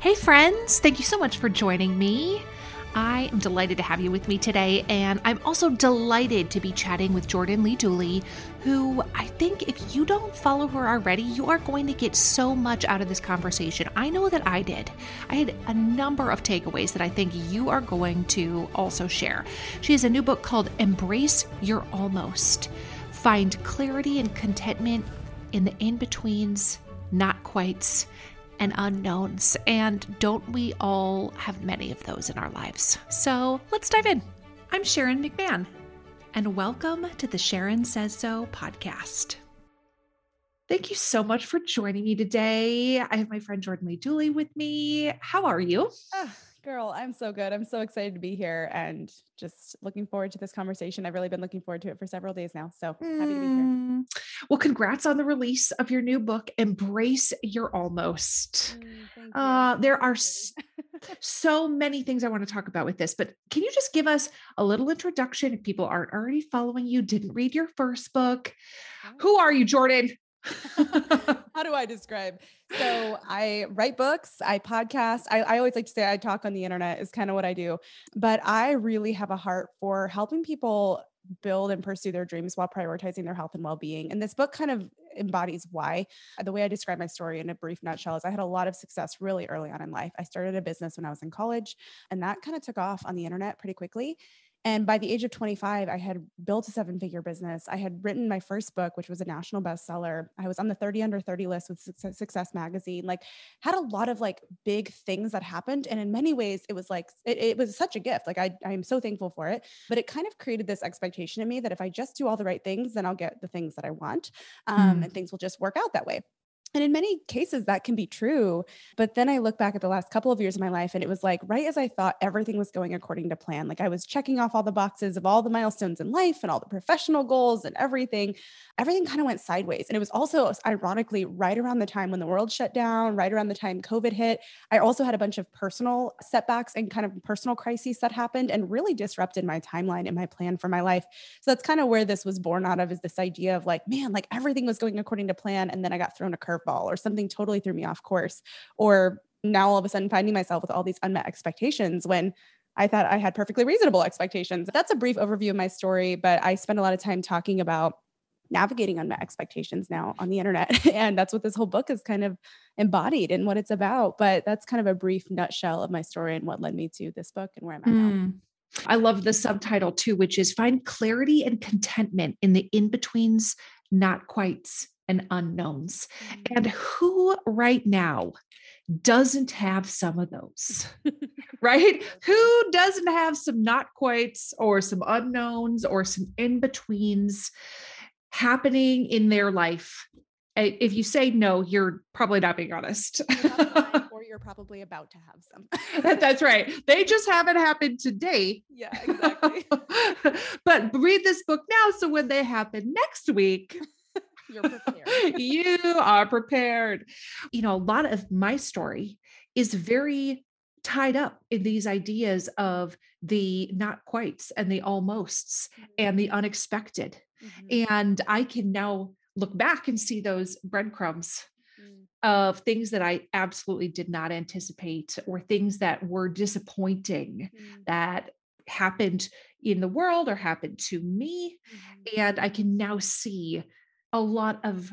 Hey, friends, thank you so much for joining me. I am delighted to have you with me today, and I'm also delighted to be chatting with Jordan Lee Dooley, who I think if you don't follow her already, you are going to get so much out of this conversation. I know that I did. I had a number of takeaways that I think you are going to also share. She has a new book called Embrace Your Almost. Find clarity and contentment in the in betweens, not quites and unknowns. And don't we all have many of those in our lives? So let's dive in. I'm Sharon McMahon, and welcome to the Sharon Says So podcast. Thank you so much for joining me today. I have my friend Jordan Lee Dooley with me. How are you? Ah, girl, I'm so good. I'm so excited to be here and just looking forward to this conversation. I've really been looking forward to it for several days now. So happy to be here. Mm. Well, congrats on the release of your new book, Embrace Your Almost. Mm, Uh, there are so many things I want to talk about with this, but can you just give us a little introduction if people aren't already following you, didn't read your first book? Who are you, Jordan? How do I describe? So I write books, I podcast. I, I always like to say I talk on the internet is kind of what I do. But I really have a heart for helping people build and pursue their dreams while prioritizing their health and well-being. And this book kind of embodies why. The way I describe my story in a brief nutshell is I had a lot of success really early on in life. I started a business when I was in college, and that kind of took off on the internet pretty quickly. And by the age of 25, I had built a seven figure business. I had written my first book, which was a national bestseller. I was on the 30 under 30 list with Success, Success Magazine, like had a lot of like big things that happened. And in many ways, it was like, it, it was such a gift. Like I, I am so thankful for it. But it kind of created this expectation in me that if I just do all the right things, then I'll get the things that I want. Um, Mm. And things will just work out that way. And in many cases, that can be true. But then I look back at the last couple of years of my life, and it was like right as I thought everything was going according to plan. Like I was checking off all the boxes of all the milestones in life and all the professional goals and everything. Everything kind of went sideways. And it was also ironically right around the time when the world shut down, right around the time COVID hit. I also had a bunch of personal setbacks and kind of personal crises that happened and really disrupted my timeline and my plan for my life. So that's kind of where this was born out of is this idea of like, man, like everything was going according to plan. And then I got thrown a curveball or something totally threw me off course. Or now all of a sudden finding myself with all these unmet expectations when I thought I had perfectly reasonable expectations. That's a brief overview of my story, but I spend a lot of time talking about navigating unmet expectations now on the internet. and that's what this whole book is kind of embodied and what it's about. But that's kind of a brief nutshell of my story and what led me to this book and where I'm at now. Mm. I love the subtitle too, which is Find Clarity and Contentment in the In Betweens, Not Quites, and Unknowns. And mm. who right now doesn't have some of those? right? Who doesn't have some not quites or some unknowns or some in betweens happening in their life? If you say no, you're probably not being honest. You're not lying, or you're probably about to have some. That's right. They just haven't happened today. Yeah, exactly. but read this book now so when they happen next week, You're prepared. you are prepared. You know, a lot of my story is very tied up in these ideas of the not quites and the almosts and the unexpected. Mhm. And I can now look back and see those breadcrumbs Mm. of things that I absolutely did not anticipate or things that were disappointing Mm. that happened in the world or happened to me. Mhm. And I can now see a lot of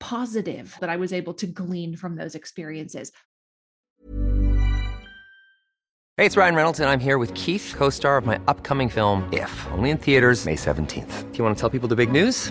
positive that I was able to glean from those experiences. Hey, it's Ryan Reynolds, and I'm here with Keith, co star of my upcoming film, If, only in theaters, May 17th. Do you want to tell people the big news?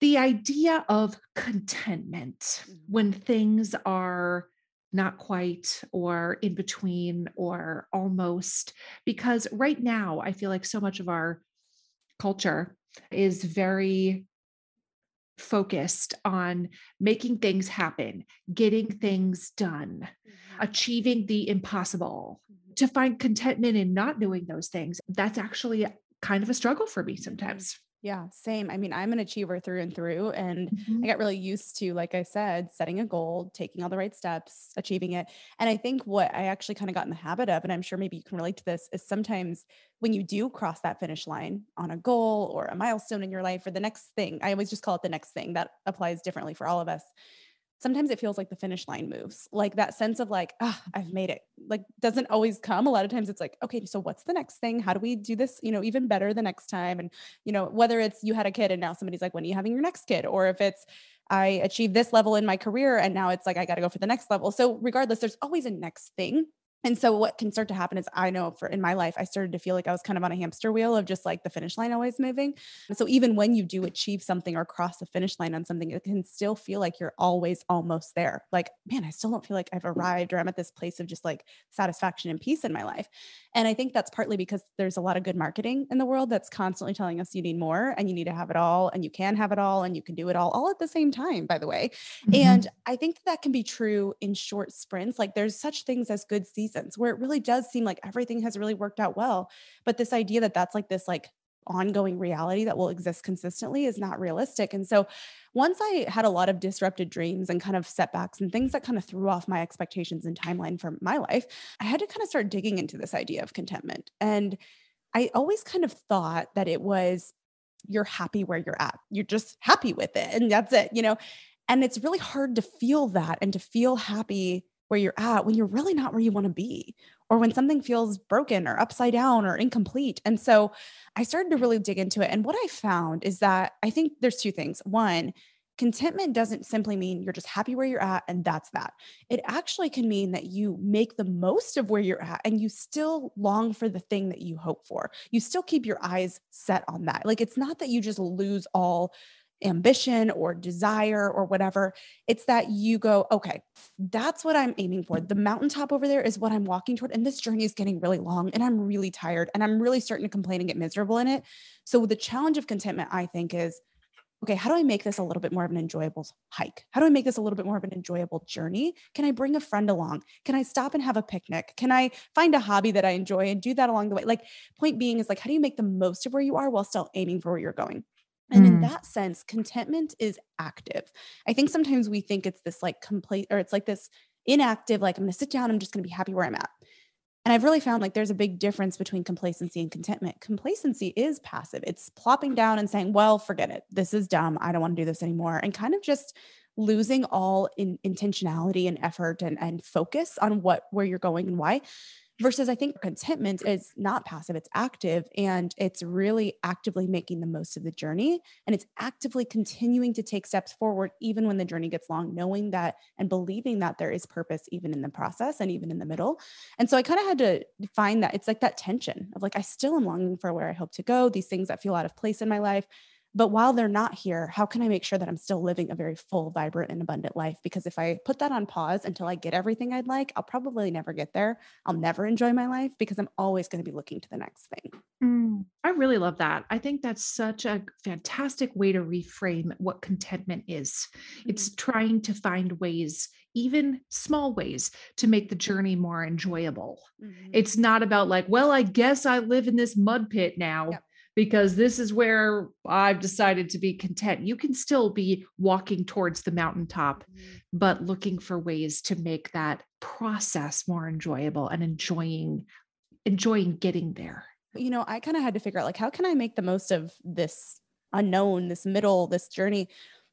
the idea of contentment when mm-hmm. things are not quite or in between or almost because right now I feel like so much of our culture is very focused on making things happen, getting things done, mm-hmm. achieving the impossible. Mm-hmm. To find contentment in not doing those things, that's actually kind of a struggle for me sometimes. Yeah, same. I mean, I'm an achiever through and through. And Mhm. I got really used to, like I said, setting a goal, taking all the right steps, achieving it. And I think what I actually kind of got in the habit of, and I'm sure maybe you can relate to this, is sometimes when you do cross that finish line on a goal or a milestone in your life or the next thing, I always just call it the next thing. That applies differently for all of us. Sometimes it feels like the finish line moves, like that sense of like, ah, I've made it. Like doesn't always come. A lot of times it's like, okay, so what's the next thing? How do we do this, you know, even better the next time? And you know, whether it's you had a kid and now somebody's like, when are you having your next kid? Or if it's, I achieved this level in my career and now it's like, I got to go for the next level. So, regardless, there's always a next thing. And so, what can start to happen is I know for in my life, I started to feel like I was kind of on a hamster wheel of just like the finish line always moving. So, even when you do achieve something or cross the finish line on something, it can still feel like you're always almost there. Like, man, I still don't feel like I've arrived or I'm at this place of just like satisfaction and peace in my life. And I think that's partly because there's a lot of good marketing in the world that's constantly telling us you need more and you need to have it all and you can have it all and you can do it all all at the same time, by the way. Mm-hmm. And I think that, that can be true in short sprints. Like there's such things as good seasons where it really does seem like everything has really worked out well. But this idea that that's like this like ongoing reality that will exist consistently is not realistic. And so once I had a lot of disrupted dreams and kind of setbacks and things that kind of threw off my expectations and timeline for my life, I had to kind of start digging into this idea of contentment. And I always kind of thought that it was you're happy where you're at. You're just happy with it and that's it, you know. And it's really hard to feel that and to feel happy where you're at when you're really not where you want to be or when something feels broken or upside down or incomplete. And so I started to really dig into it. And what I found is that I think there's two things. One, contentment doesn't simply mean you're just happy where you're at and that's that. It actually can mean that you make the most of where you're at and you still long for the thing that you hope for. You still keep your eyes set on that. Like it's not that you just lose all ambition or desire or whatever. It's that you go, okay, that's what I'm aiming for. The mountaintop over there is what I'm walking toward. And this journey is getting really long and I'm really tired and I'm really starting to complain and get miserable in it. So the challenge of contentment, I think, is okay, how do I make this a little bit more of an enjoyable hike? How do I make this a little bit more of an enjoyable journey? Can I bring a friend along? Can I stop and have a picnic? Can I find a hobby that I enjoy and do that along the way? Like, point being is like, how do you make the most of where you are while still aiming for where you're going? And in Mm. that sense, contentment is active. I think sometimes we think it's this like complete or it's like this inactive, like I'm going to sit down, I'm just going to be happy where I'm at. And I've really found like there's a big difference between complacency and contentment. Complacency is passive, it's plopping down and saying, well, forget it. This is dumb. I don't want to do this anymore. And kind of just losing all in intentionality and effort and, and focus on what where you're going and why versus i think contentment is not passive it's active and it's really actively making the most of the journey and it's actively continuing to take steps forward even when the journey gets long knowing that and believing that there is purpose even in the process and even in the middle. And so i kind of had to find that it's like that tension of like i still am longing for where i hope to go these things that feel out of place in my life But while they're not here, how can I make sure that I'm still living a very full, vibrant, and abundant life? Because if I put that on pause until I get everything I'd like, I'll probably never get there. I'll never enjoy my life because I'm always going to be looking to the next thing. Mm, I really love that. I think that's such a fantastic way to reframe what contentment is. Mm-hmm. It's trying to find ways, even small ways, to make the journey more enjoyable. Mm-hmm. It's not about like, well, I guess I live in this mud pit now. Yep because this is where I've decided to be content. You can still be walking towards the mountaintop, mm-hmm. but looking for ways to make that process more enjoyable and enjoying enjoying getting there. You know, I kind of had to figure out like how can I make the most of this unknown, this middle, this journey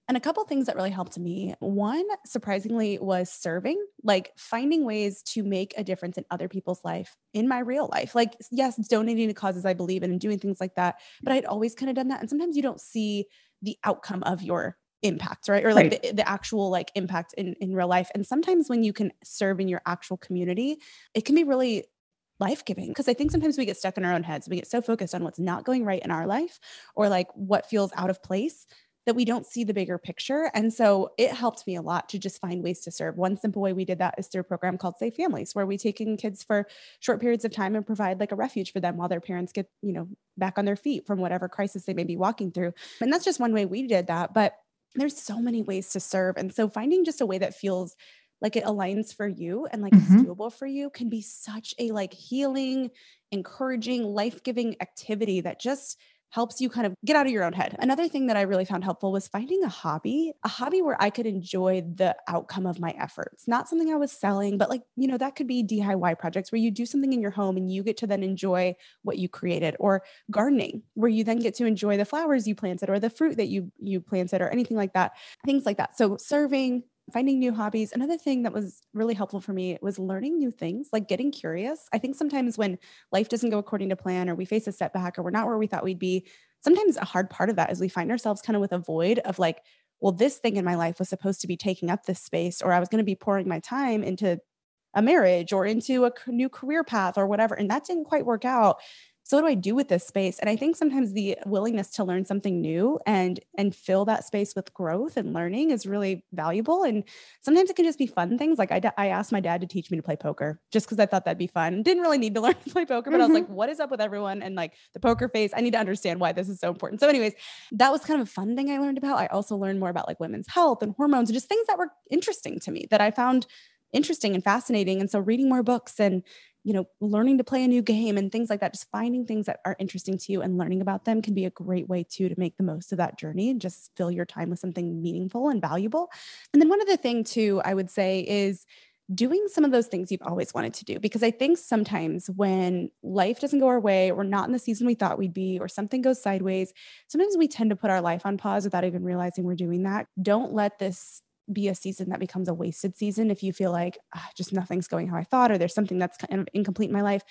and a couple things that really helped me. One, surprisingly, was serving, like finding ways to make a difference in other people's life in my real life. Like, yes, donating to causes I believe in and doing things like that. But I'd always kind of done that. And sometimes you don't see the outcome of your impact, right? Or like right. The, the actual like impact in, in real life. And sometimes when you can serve in your actual community, it can be really life giving. Because I think sometimes we get stuck in our own heads. We get so focused on what's not going right in our life or like what feels out of place that we don't see the bigger picture. And so it helped me a lot to just find ways to serve. One simple way we did that is through a program called Safe Families, where we take in kids for short periods of time and provide like a refuge for them while their parents get, you know, back on their feet from whatever crisis they may be walking through. And that's just one way we did that. But there's so many ways to serve. And so finding just a way that feels like it aligns for you and like mm-hmm. it's doable for you can be such a like healing, encouraging, life-giving activity that just helps you kind of get out of your own head. Another thing that I really found helpful was finding a hobby, a hobby where I could enjoy the outcome of my efforts, not something I was selling, but like, you know, that could be DIY projects where you do something in your home and you get to then enjoy what you created or gardening where you then get to enjoy the flowers you planted or the fruit that you you planted or anything like that. Things like that. So serving, finding new hobbies. Another thing that was really helpful for me was learning new things, like getting curious. I think sometimes when life doesn't go according to plan or we face a setback or we're not where we thought we'd be, sometimes a hard part of that is we find ourselves kind of with a void of like, well, this thing in my life was supposed to be taking up this space, or I was going to be pouring my time into a marriage or into a new career path or whatever. And that didn't quite work out so what do i do with this space? And i think sometimes the willingness to learn something new and and fill that space with growth and learning is really valuable. And sometimes it can just be fun things. Like i, I asked my dad to teach me to play poker just because i thought that'd be fun. Didn't really need to learn to play poker but mm-hmm. i was like mm-hmm. what is up with everyone and like the poker face? I need to understand why this is so important. So anyways that was kind of a fun thing i learned about. I also learned more about like women's health and hormones and just things that were interesting to me that i found interesting and fascinating. And so reading more books and you know, learning to play a new game and things like that, just finding things that are interesting to you and learning about them can be a great way too to make the most of that journey and just fill your time with something meaningful and valuable. And then one other thing too, I would say is doing some of those things you've always wanted to do. Because I think sometimes when life doesn't go our way, we're not in the season we thought we'd be, or something goes sideways, sometimes we tend to put our life on pause without even realizing we're doing that. Don't let this be a season that becomes a wasted season if you feel like ah, just nothing's going how I thought or there's something that's kind of incomplete in my life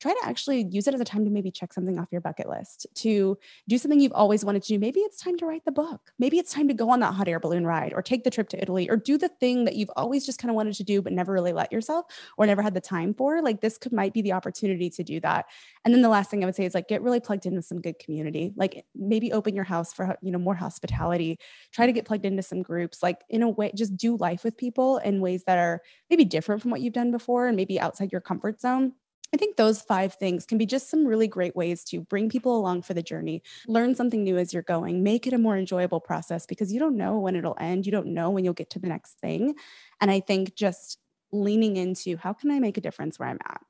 try to actually use it as a time to maybe check something off your bucket list, to do something you've always wanted to do. Maybe it's time to write the book. Maybe it's time to go on that hot air balloon ride or take the trip to Italy or do the thing that you've always just kind of wanted to do, but never really let yourself or never had the time for. Like this could might be the opportunity to do that. And then the last thing I would say is like get really plugged into some good community. Like maybe open your house for you know more hospitality. Try to get plugged into some groups. Like in a way, just do life with people in ways that are maybe different from what you've done before and maybe outside your comfort zone I think those five things can be just some really great ways to bring people along for the journey, learn something new as you're going, make it a more enjoyable process because you don't know when it'll end. You don't know when you'll get to the next thing. And I think just leaning into how can I make a difference where I'm at?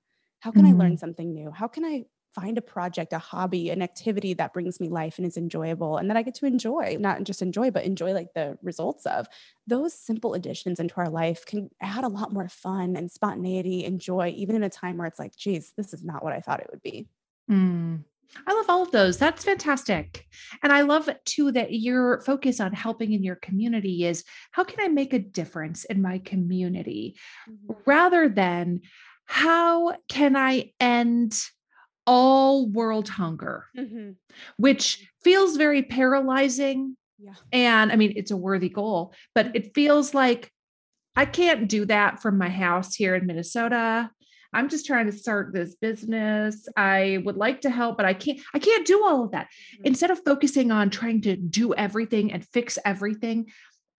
How can mm-hmm. I learn mm-hmm. something new? How can I find a project, a hobby, an activity that brings me life and is enjoyable and that I get to enjoy, not just enjoy, but enjoy like the results of. Those simple additions into our life can add a lot more fun and spontaneity and joy, even in a time where it's like, geez, this is not what I thought it would be. Mm. I love all of those. That's fantastic. And I love too that your focus on helping in your community is how can I make a difference in my community mm-hmm. rather than how can I end all world hunger, mm-hmm. which feels very paralyzing. Yeah. And I mean, it's a worthy goal, but it feels like I can't do that from my house here in Minnesota. I'm just trying to start this business. I would like to help, but I can't, I can't do all of that. Mm-hmm. Instead of focusing on trying to do everything and fix everything,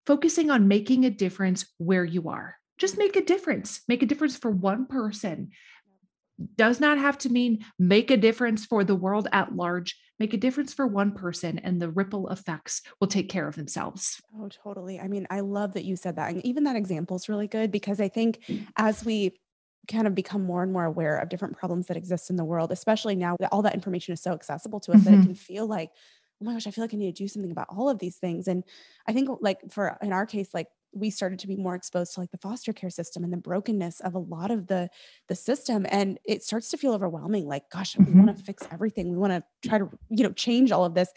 focusing on making a difference where you are. Just make a difference. Make a difference for one person. Does not have to mean make a difference for the world at large. Make a difference for one person, and the ripple effects will take care of themselves. Oh, totally. I mean, I love that you said that. And even that example is really good because I think as we kind of become more and more aware of different problems that exist in the world, especially now that all that information is so accessible to us mm-hmm. that it mm-hmm. can feel like, oh my gosh, I feel like I need to do something about all of these things. And I think like for in our case, like we started to be more exposed to like the foster care system and the brokenness of a lot of the the system and it starts to feel overwhelming like gosh mm-hmm. we want to fix everything we want to try to you know change all of this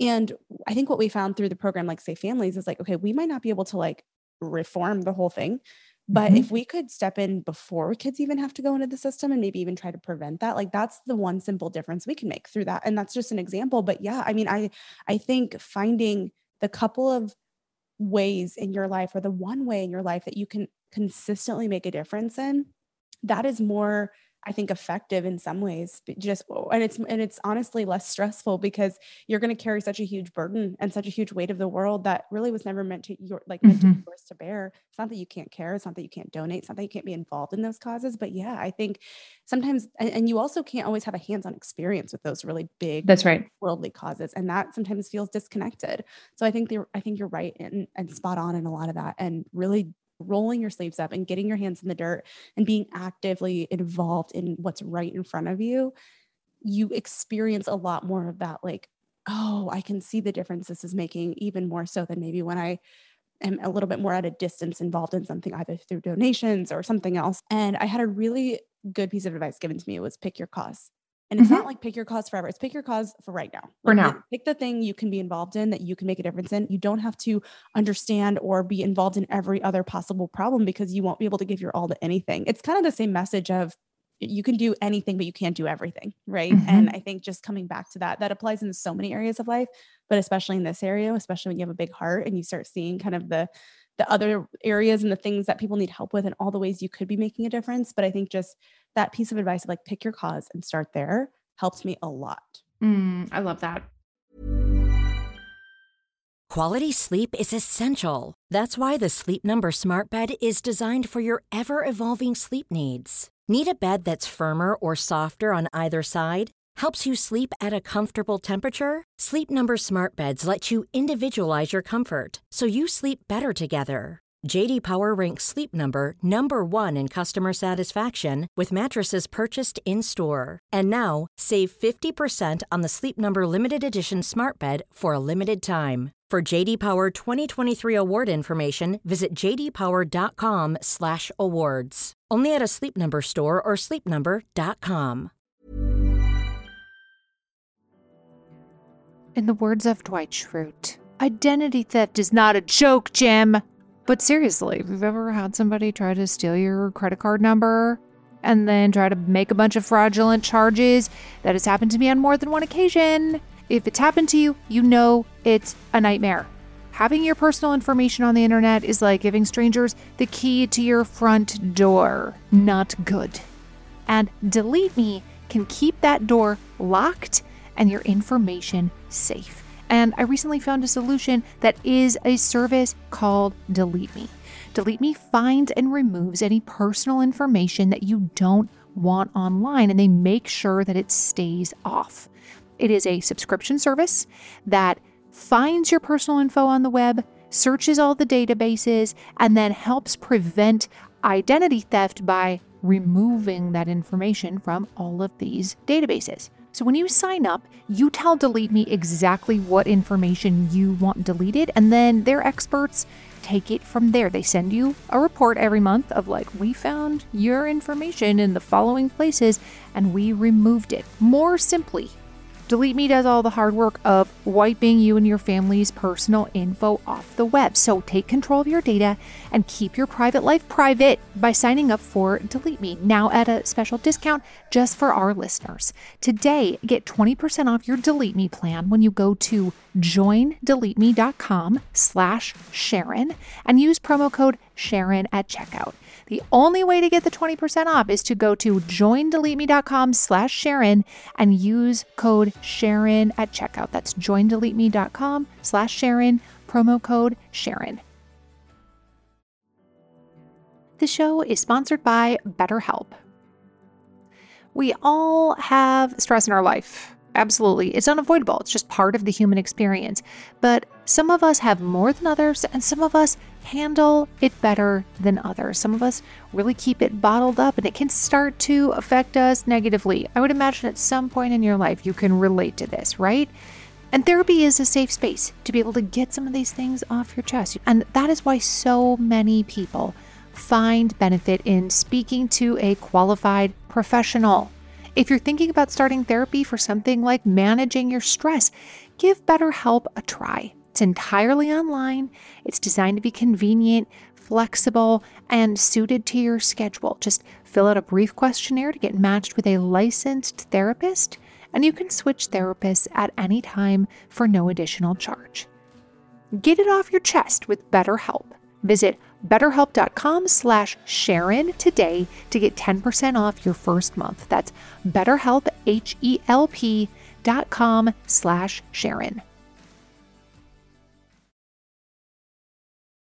and i think what we found through the program like Safe Families is like okay we might not be able to like reform the whole thing but mm-hmm. if we could step in before kids even have to go into the system and maybe even try to prevent that, like that's the one simple difference we can make through that. And that's just an example. But yeah, I mean, I I think finding the couple of ways in your life or the one way in your life that you can consistently make a difference in, that is more I think effective in some ways, but just oh, and it's and it's honestly less stressful because you're going to carry such a huge burden and such a huge weight of the world that really was never meant to your like meant mm-hmm. to be yours to bear. It's not that you can't care, it's not that you can't donate, it's not that you can't be involved in those causes, but yeah, I think sometimes and, and you also can't always have a hands-on experience with those really big That's right. worldly causes and that sometimes feels disconnected. So I think they I think you're right and and spot on in a lot of that and really rolling your sleeves up and getting your hands in the dirt and being actively involved in what's right in front of you, you experience a lot more of that, like, oh, I can see the difference this is making, even more so than maybe when I am a little bit more at a distance involved in something either through donations or something else. And I had a really good piece of advice given to me was pick your cause. And it's mm-hmm. not like pick your cause forever. It's pick your cause for right now. For now. Pick the thing you can be involved in that you can make a difference in. You don't have to understand or be involved in every other possible problem because you won't be able to give your all to anything. It's kind of the same message of you can do anything, but you can't do everything. Right. Mm-hmm. And I think just coming back to that, that applies in so many areas of life, but especially in this area, especially when you have a big heart and you start seeing kind of the the other areas and the things that people need help with and all the ways you could be making a difference. But I think just that piece of advice of like pick your cause and start there helps me a lot. Mm, I love that. Quality sleep is essential. That's why the Sleep Number Smart Bed is designed for your ever evolving sleep needs. Need a bed that's firmer or softer on either side? Helps you sleep at a comfortable temperature? Sleep Number Smart Beds let you individualize your comfort so you sleep better together. JD Power ranks Sleep Number number 1 in customer satisfaction with mattresses purchased in-store. And now, save 50% on the Sleep Number limited edition Smart Bed for a limited time. For JD Power 2023 award information, visit jdpower.com/awards. Only at a Sleep Number store or sleepnumber.com. In the words of Dwight Schrute, identity theft is not a joke, Jim. But seriously, if you've ever had somebody try to steal your credit card number and then try to make a bunch of fraudulent charges, that has happened to me on more than one occasion. If it's happened to you, you know it's a nightmare. Having your personal information on the internet is like giving strangers the key to your front door. Not good. And Delete Me can keep that door locked and your information safe. And I recently found a solution that is a service called Delete Me. Delete Me finds and removes any personal information that you don't want online, and they make sure that it stays off. It is a subscription service that finds your personal info on the web, searches all the databases, and then helps prevent identity theft by removing that information from all of these databases. So when you sign up, you tell Delete Me exactly what information you want deleted, and then their experts take it from there. They send you a report every month of like, we found your information in the following places and we removed it. More simply, Delete Me does all the hard work of wiping you and your family's personal info off the web. So take control of your data and keep your private life private by signing up for Delete Me now at a special discount just for our listeners. Today, get 20% off your Delete Me plan when you go to joindeleteme.com slash Sharon and use promo code Sharon at checkout. The only way to get the 20% off is to go to joindeleteme.com slash Sharon and use code Sharon at checkout. That's joindeleteme.com slash Sharon, promo code Sharon. The show is sponsored by BetterHelp. We all have stress in our life. Absolutely. It's unavoidable. It's just part of the human experience. But some of us have more than others, and some of us handle it better than others. Some of us really keep it bottled up, and it can start to affect us negatively. I would imagine at some point in your life you can relate to this, right? And therapy is a safe space to be able to get some of these things off your chest. And that is why so many people find benefit in speaking to a qualified professional. If you're thinking about starting therapy for something like managing your stress, give BetterHelp a try. It's entirely online, it's designed to be convenient, flexible, and suited to your schedule. Just fill out a brief questionnaire to get matched with a licensed therapist, and you can switch therapists at any time for no additional charge. Get it off your chest with BetterHelp. Visit betterhelp.com slash Sharon today to get 10% off your first month. That's betterhelp, H-E-L-P dot com slash Sharon.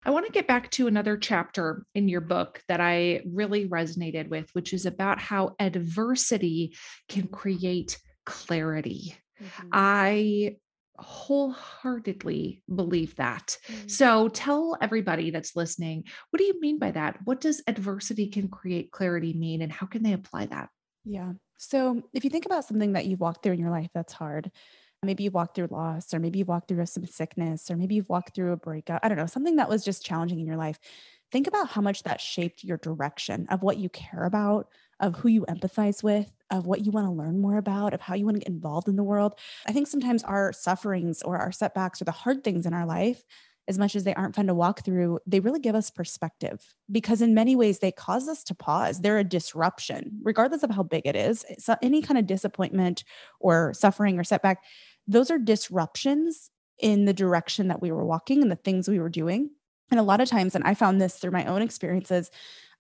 I want to get back to another chapter in your book that I really resonated with, which is about how adversity can create clarity. Mm-hmm. I wholeheartedly believe that. Mm-hmm. So tell everybody that's listening, what do you mean by that? What does adversity can create clarity mean and how can they apply that? Yeah. So if you think about something that you've walked through in your life that's hard, maybe you've walked through loss or maybe you've walked through some sickness or maybe you've walked through a breakup, I don't know, something that was just challenging in your life. Think about how much that shaped your direction of what you care about, of who you empathize with, of what you want to learn more about, of how you want to get involved in the world. I think sometimes our sufferings or our setbacks or the hard things in our life, as much as they aren't fun to walk through, they really give us perspective because in many ways they cause us to pause. They're a disruption, regardless of how big it is. So any kind of disappointment or suffering or setback, those are disruptions in the direction that we were walking and the things we were doing. And a lot of times, and I found this through my own experiences,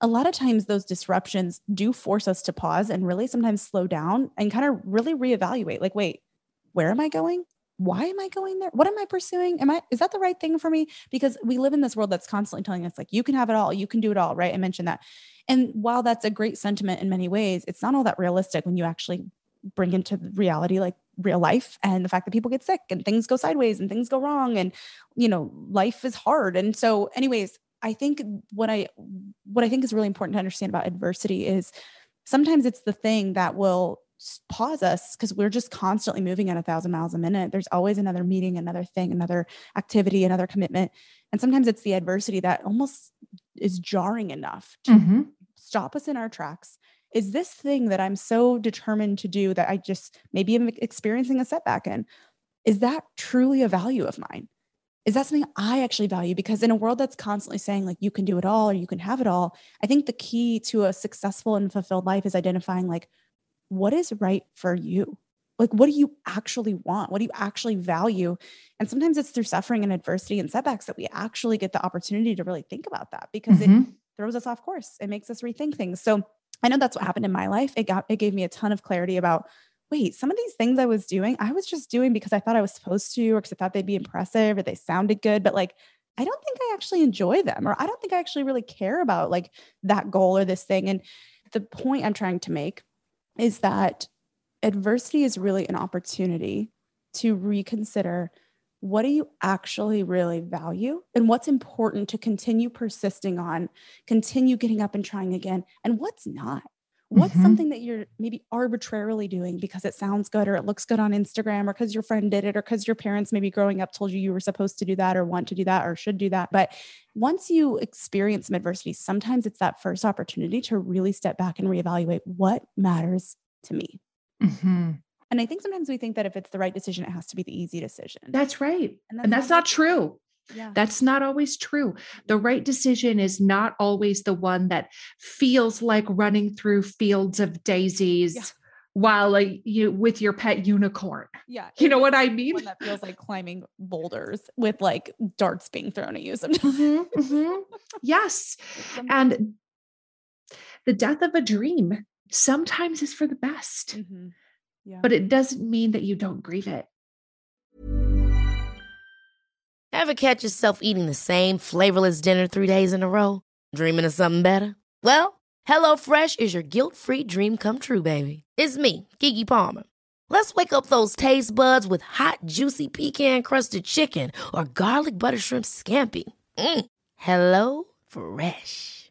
a lot of times those disruptions do force us to pause and really sometimes slow down and kind of really reevaluate like, wait, where am I going? Why am I going there? What am I pursuing? Am I, is that the right thing for me? Because we live in this world that's constantly telling us, like, you can have it all, you can do it all, right? I mentioned that. And while that's a great sentiment in many ways, it's not all that realistic when you actually bring into reality, like real life and the fact that people get sick and things go sideways and things go wrong and you know life is hard and so anyways I think what I what I think is really important to understand about adversity is sometimes it's the thing that will pause us because we're just constantly moving at a thousand miles a minute. There's always another meeting, another thing, another activity, another commitment. And sometimes it's the adversity that almost is jarring enough to mm-hmm. stop us in our tracks. Is this thing that I'm so determined to do that I just maybe am experiencing a setback in? Is that truly a value of mine? is that something I actually value? Because in a world that's constantly saying, like, you can do it all or you can have it all, I think the key to a successful and fulfilled life is identifying, like, what is right for you? Like, what do you actually want? What do you actually value? And sometimes it's through suffering and adversity and setbacks that we actually get the opportunity to really think about that because mm-hmm. it throws us off course. It makes us rethink things. So I know that's what happened in my life. It got, it gave me a ton of clarity about wait, some of these things I was doing, I was just doing because I thought I was supposed to, or because I thought they'd be impressive or they sounded good. But like, I don't think I actually enjoy them, or I don't think I actually really care about like that goal or this thing. And the point I'm trying to make is that adversity is really an opportunity to reconsider what do you actually really value and what's important to continue persisting on, continue getting up and trying again, and what's not. What's mm-hmm. something that you're maybe arbitrarily doing because it sounds good or it looks good on Instagram or because your friend did it or because your parents maybe growing up told you you were supposed to do that or want to do that or should do that. But once you experience some adversity, sometimes it's that first opportunity to really step back and reevaluate what matters to me. Mm-hmm. And I think sometimes we think that if it's the right decision, it has to be the easy decision. That's right. And that's, and that's not, true. Yeah. That's not always true. The right decision is not always the one that feels like running through fields of daisies. Yeah. While you with your pet unicorn, yeah, you know what I mean. that feels like climbing boulders with like darts being thrown at you. Sometimes, mm-hmm, mm-hmm. yes, and the death of a dream sometimes is for the best, Mhm. Yeah. but it doesn't mean that you don't grieve it. Ever catch yourself eating the same flavorless dinner three days in a row? Dreaming of something better? Well, HelloFresh is your guilt free dream come true, baby. It's me, Keke Palmer. Let's wake up those taste buds with hot, juicy pecan crusted chicken or garlic butter shrimp scampi. Mm. Hello Fresh.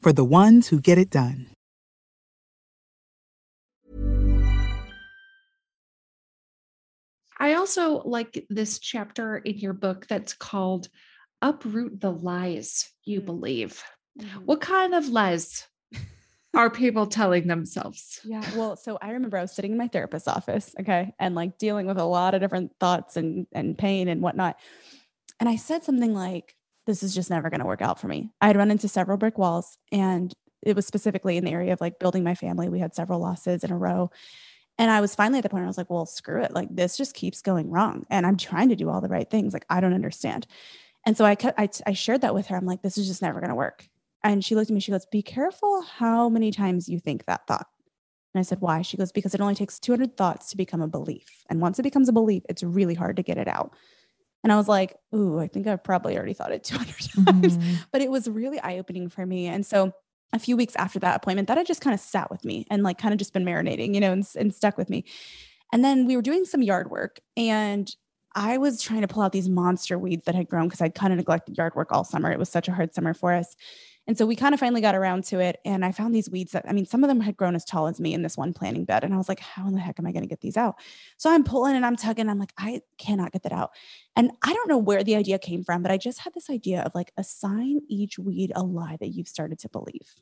for the ones who get it done. I also like this chapter in your book that's called Uproot the Lies You mm-hmm. Believe. Mm-hmm. What kind of lies are people telling themselves? Yeah. Well, so I remember I was sitting in my therapist's office, okay, and like dealing with a lot of different thoughts and and pain and whatnot. And I said something like, "This is just never going to work out for me." I had run into several brick walls, and it was specifically in the area of like building my family. We had several losses in a row. And I was finally at the point where I was like, well, screw it. Like this just keeps going wrong. And I'm trying to do all the right things. Like I don't understand. And so I kept, I, I shared that with her. I'm like, this is just never going to work. And she looked at me, she goes, be careful how many times you think that thought. And I said, why? She goes, because it only takes 200 thoughts to become a belief. And once it becomes a belief, it's really hard to get it out. And I was like, ooh, I think I've probably already thought it 200 times. Mm-hmm. But it was really eye opening for me. And so a few weeks after that appointment, that had just kind of sat with me and like kind of just been marinating, you know, and, and stuck with me. And then we were doing some yard work and I was trying to pull out these monster weeds that had grown because I'd kind of neglected yard work all summer. It was such a hard summer for us. And so we kind of finally got around to it. And I found these weeds that, I mean, some of them had grown as tall as me in this one planting bed. And I was like, how in the heck am I going to get these out? So I'm pulling and I'm tugging. I'm like, I cannot get that out. And I don't know where the idea came from, but I just had this idea of like assign each weed a lie that you've started to believe.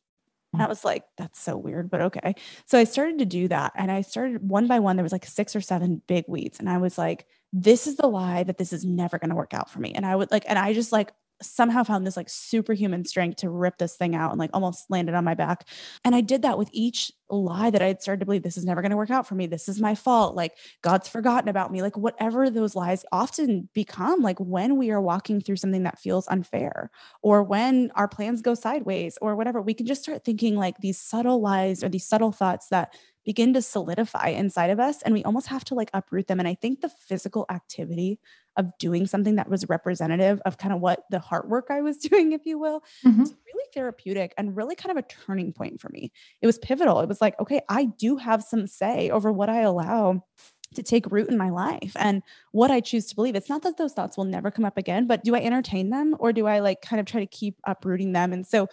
And I mm. was like, that's so weird, but okay. So I started to do that. And I started one by one, there was like six or seven big weeds. And I was like, this is the lie that this is never going to work out for me. And I would like, and I just like somehow found this like superhuman strength to rip this thing out and like almost landed on my back. And I did that with each lie that I had started to believe this is never going to work out for me. This is my fault. Like God's forgotten about me. Like whatever those lies often become, like when we are walking through something that feels unfair or when our plans go sideways or whatever, we can just start thinking like these subtle lies or these subtle thoughts that begin to solidify inside of us and we almost have to like uproot them and i think the physical activity of doing something that was representative of kind of what the heart work i was doing if you will Mhm. was really therapeutic and really kind of a turning point for me it was pivotal it was like okay i do have some say over what i allow to take root in my life and what I choose to believe. It's not that those thoughts will never come up again, but do I entertain them or do I like kind of try to keep uprooting them? And so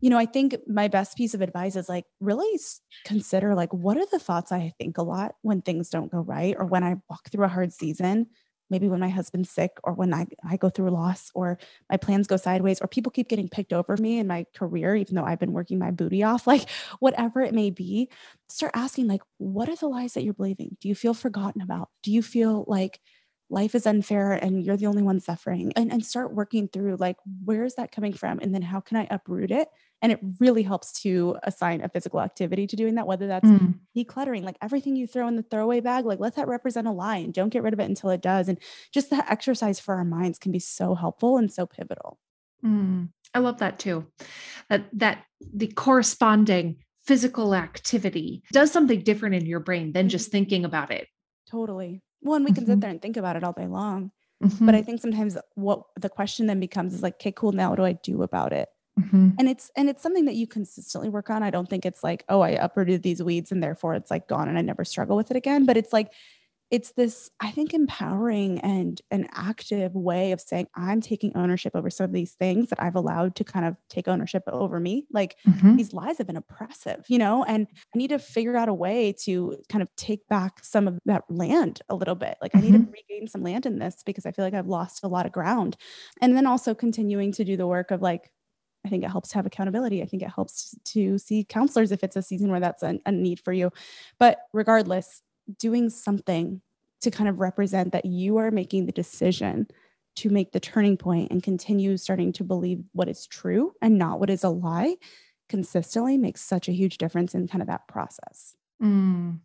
you know, I think my best piece of advice is like really consider like what are the thoughts I think a lot when things don't go right or when I walk through a hard season, maybe when my husband's sick or when I, I go through loss or my plans go sideways or people keep getting picked over me in my career, even though I've been working my booty off, like whatever it may be, start asking like, what are the lies that you're believing? Do you feel forgotten about? Do you feel like life is unfair and you're the only one suffering and, and start working through like where is that coming from and then how can i uproot it and it really helps to assign a physical activity to doing that whether that's mm. decluttering like everything you throw in the throwaway bag like let that represent a lie and don't get rid of it until it does and just that exercise for our minds can be so helpful and so pivotal mm. i love that too that that the corresponding physical activity does something different in your brain than just mm-hmm. thinking about it totally well, and we can mm-hmm. sit there and think about it all day long. Mm-hmm. But I think sometimes what the question then becomes is like, okay, cool. Now what do I do about it? Mm-hmm. And it's and it's something that you consistently work on. I don't think it's like, oh, I uprooted these weeds and therefore it's like gone and I never struggle with it again. But it's like it's this i think empowering and an active way of saying i'm taking ownership over some of these things that i've allowed to kind of take ownership over me like mm-hmm. these lies have been oppressive you know and i need to figure out a way to kind of take back some of that land a little bit like mm-hmm. i need to mm-hmm. regain some land in this because i feel like i've lost a lot of ground and then also continuing to do the work of like I think it helps to have accountability. I think it helps to see counselors if it's a season where that's a, a need for you. But regardless, doing something to kind of represent that you are making the decision to make the turning point and continue starting to believe what is true and not what is a lie consistently makes such a huge difference in kind of that process. Mm.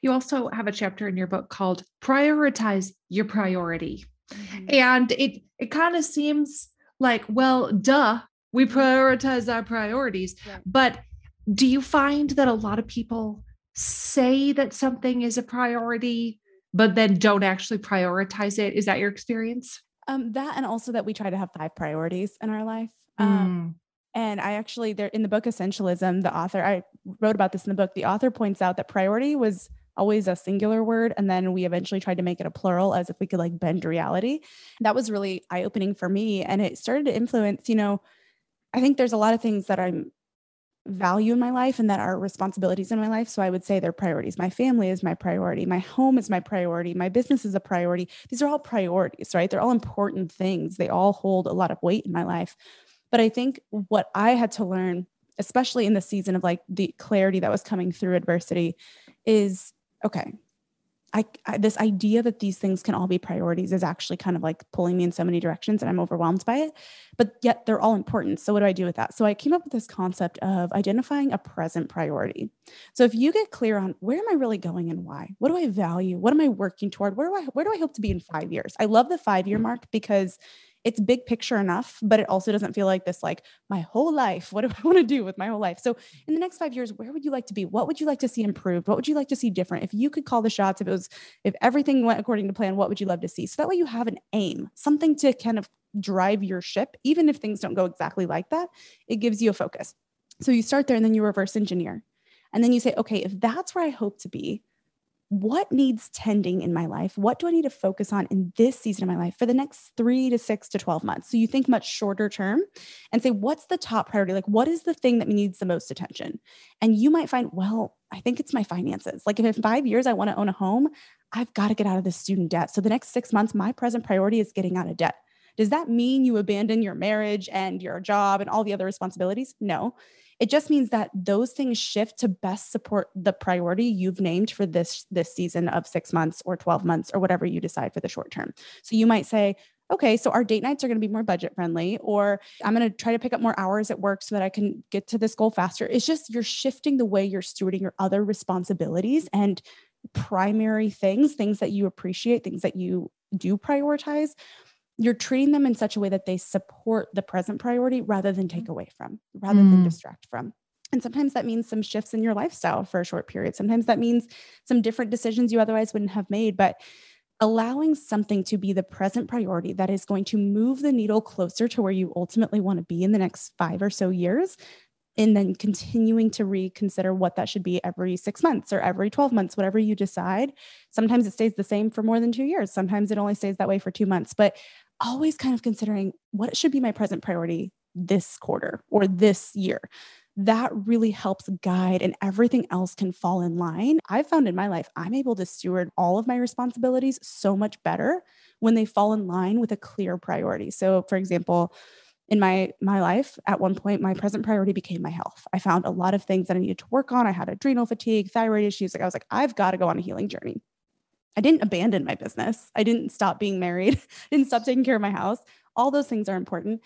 You also have a chapter in your book called Prioritize Your Priority. Mm-hmm. And it it kind of seems like, well, duh, we prioritize our priorities. But do you find that a lot of people say that something is a priority, but then don't actually prioritize it. Is that your experience? Um, that and also that we try to have five priorities in our life. Um, mm. And I actually, there in the book Essentialism, the author, I wrote about this in the book. The author points out that priority was always a singular word. And then we eventually tried to make it a plural as if we could like bend reality. That was really eye opening for me. And it started to influence, you know, I think there's a lot of things that I'm value in my life and that are responsibilities in my life. So I would say they're priorities. My family is my priority. My home is my priority. My business is a priority. These are all priorities, right? They're all important things. They all hold a lot of weight in my life. But I think what I had to learn, especially in the season of like the clarity that was coming through adversity, is okay, I, I, this idea that these things can all be priorities is actually kind of like pulling me in so many directions and I'm overwhelmed by it. But yet they're all important. So what do I do with that? So I came up with this concept of identifying a present priority. So if you get clear on where am I really going and why? What do I value? What am I working toward? Where do I where do I hope to be in 5 years? I love the 5 year mark because it's big picture enough, but it also doesn't feel like this, like my whole life. What do I want to do with my whole life? So, in the next five years, where would you like to be? What would you like to see improved? What would you like to see different? If you could call the shots, if it was, if everything went according to plan, what would you love to see? So that way you have an aim, something to kind of drive your ship, even if things don't go exactly like that, it gives you a focus. So you start there and then you reverse engineer. And then you say, okay, if that's where I hope to be, what needs tending in my life? What do I need to focus on in this season of my life for the next three to six to 12 months? So you think much shorter term and say, what's the top priority? Like, what is the thing that needs the most attention? And you might find, well, I think it's my finances. Like, if in five years I want to own a home, I've got to get out of this student debt. So the next six months, my present priority is getting out of debt. Does that mean you abandon your marriage and your job and all the other responsibilities? No. It just means that those things shift to best support the priority you've named for this this season of 6 months or 12 months or whatever you decide for the short term. So you might say, okay, so our date nights are going to be more budget friendly, or I'm going to try to pick up more hours at work so that I can get to this goal faster. It's just you're shifting the way you're stewarding your other responsibilities and primary things, things that you appreciate, things that you do prioritize you're treating them in such a way that they support the present priority rather than take mm. away from, rather mm. than distract from. And sometimes that means some shifts in your lifestyle for a short period. Sometimes that means some different decisions you otherwise wouldn't have made. But allowing something to be the present priority that is going to move the needle closer to where you ultimately want to be in the next five or so years, and then continuing to reconsider what that should be every six months or every 12 months, whatever you decide. Sometimes it stays the same for more than two years. Sometimes it only stays that way for two months. But always kind of considering what should be my present priority this quarter or this year. That really helps guide and everything else can fall in line. I've found in my life, I'm able to steward all of my responsibilities so much better when they fall in line with a clear priority. So, for example, in my my life at one point my present priority became my health. I found a lot of things that i needed to work on. I had adrenal fatigue thyroid issues. Like i was like i've got to go on a healing journey i didn't abandon my business i didn't stop being married I didn't stop taking care of my house all those things are important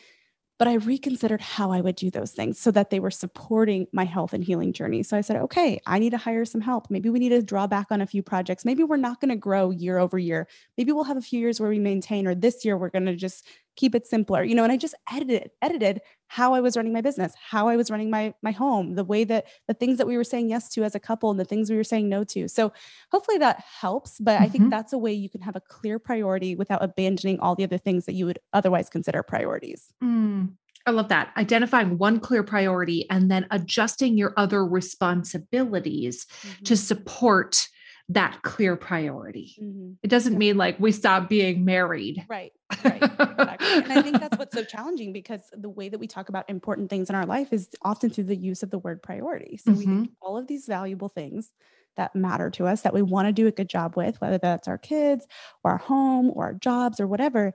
but I reconsidered how I would do those things so that they were supporting my health and healing journey. So I said, okay, I need to hire some help. Maybe we need to draw back on a few projects. Maybe we're not going to grow year over year. Maybe we'll have a few years where we maintain, or this year we're going to just keep it simpler, you know. And I just edited, edited how I was running my business, how I was running my my home, the way that the things that we were saying yes to as a couple, and the things we were saying no to. So hopefully that helps. But mm-hmm. I think mm-hmm. that's a way you can have a clear priority without abandoning all the other things that you would otherwise consider priorities. Mm. I love that. Identifying one clear priority and then adjusting your other responsibilities mm-hmm. to support that clear priority. Mm-hmm. It doesn't mean like we stop being married. Right. Right. Exactly. and I think that's what's so challenging because the way that we talk about important things in our life is often through the use of the word priority. So mm-hmm. we think all of these valuable things that matter to us that we want to do a good job with, whether that's our kids or our home or our jobs or whatever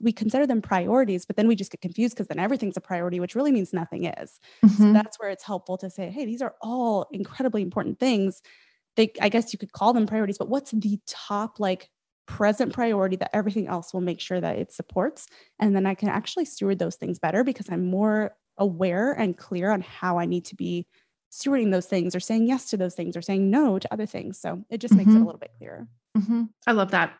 we consider them priorities, but then we just get confused because then everything's a priority, which really means nothing is. Mm-hmm. So that's where it's helpful to say, hey, these are all incredibly important things. They, I guess you could call them priorities, but what's the top like present priority that everything else will make sure that it supports? And then I can actually steward those things better because I'm more aware and clear on how I need to be stewarding those things or saying yes to those things or saying no to other things. So it just mm-hmm. makes it a mm-hmm. little bit clearer. Mm-hmm. I love that.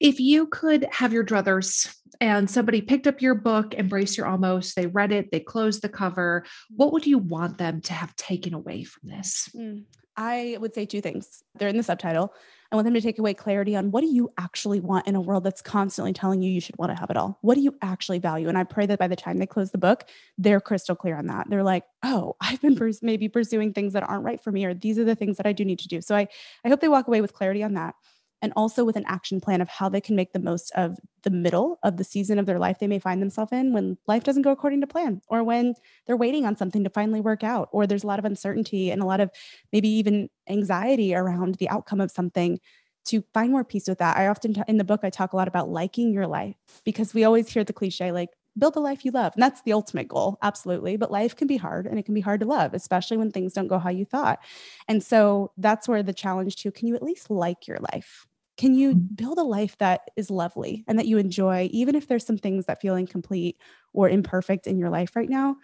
If you could have your druthers and somebody picked up your book, Embrace Your Almost, they read it, they closed the cover, what would you want them to have taken away from this? Mm, I would say two things. They're in the subtitle. I want them to take away clarity on what do you actually want in a world that's constantly telling you you should want to have it all? What do you actually value? And I pray that by the time they close the book, they're crystal clear on that. They're like, oh, I've been pers- maybe pursuing things that aren't right for me, or these are the things that I do need to do. So I, I hope they walk away with clarity on that and also with an action plan of how they can make the most of the middle of the season of their life they may find themselves in when life doesn't go according to plan or when they're waiting on something to finally work out or there's a lot of uncertainty and a lot of maybe even anxiety around the outcome of something to find more peace with that. I often t- in the book I talk a lot about liking your life because we always hear the cliche like build the life you love. And that's the ultimate goal, absolutely. But life can be hard and it can be hard to love, especially when things don't go how you thought. And so that's where the challenge too, can you at least like your life? Can you mm-hmm. build a life that is lovely and that you enjoy, even if there's some things that feel incomplete or imperfect in your life right now?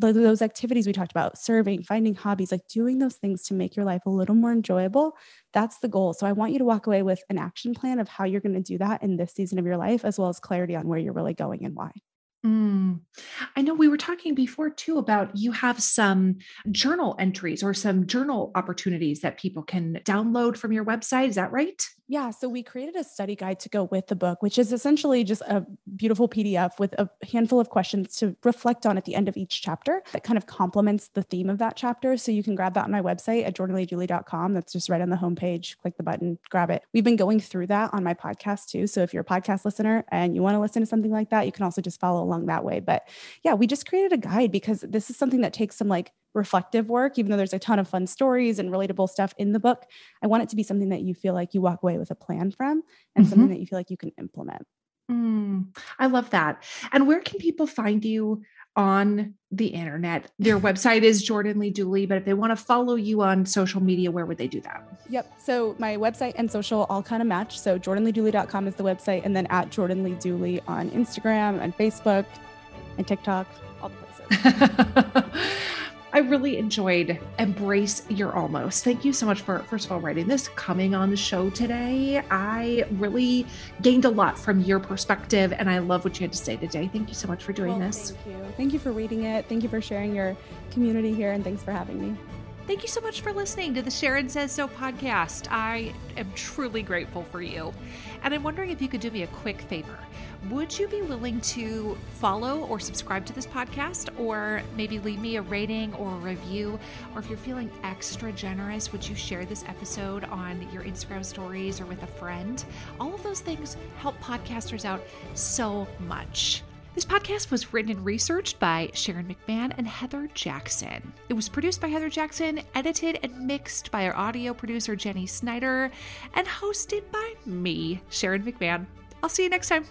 Those activities we talked about, serving, finding hobbies, like doing those things to make your life a little more enjoyable, that's the goal. So I want you to walk away with an action plan of how you're going to do that in this season of your life, as well as clarity on where you're really going and why. Mm. I know we were talking before too about you have some journal entries or some journal opportunities that people can download from your website. Is that right? Yeah. So we created a study guide to go with the book, which is essentially just a beautiful PDF with a handful of questions to reflect on at the end of each chapter that kind of complements the theme of that chapter. So you can grab that on my website at jordanleedooley.com. That's just right on the homepage. Click the button, grab it. We've been going through that on my podcast too. So if you're a podcast listener and you want to listen to something like that, you can also just follow along that way. But yeah, we just created a guide because this is something that takes some like reflective work, even though there's a ton of fun stories and relatable stuff in the book. I want it to be something that you feel like you walk away with a plan from and mm-hmm. something that you feel like you can implement. Mm, I love that. And where can people find you on the internet? Their website is Jordan Lee Dooley, but if they want to follow you on social media, where would they do that? Yep. So my website and social all kind of match. So jordanleedooley.com is the website, and then at Jordan Lee Dooley on Instagram and Facebook and TikTok, all the places. I really enjoyed Embrace Your Almost. Thank you so much for, first of all, writing this, coming on the show today. I really gained a lot from your perspective, and I love what you had to say today. Thank you so much for doing well, this. Thank you. Thank you for reading it. Thank you for sharing your community here, and thanks for having me. Thank you so much for listening to the Sharon Says So podcast. I am truly grateful for you. And I'm wondering if you could do me a quick favor. Would you be willing to follow or subscribe to this podcast, or maybe leave me a rating or a review? Or if you're feeling extra generous, would you share this episode on your Instagram stories or with a friend? All of those things help podcasters out so much. This podcast was written and researched by Sharon McMahon and Heather Jackson. It was produced by Heather Jackson, edited and mixed by our audio producer Jenny Snyder, and hosted by me, Sharon McMahon. I'll see you next time.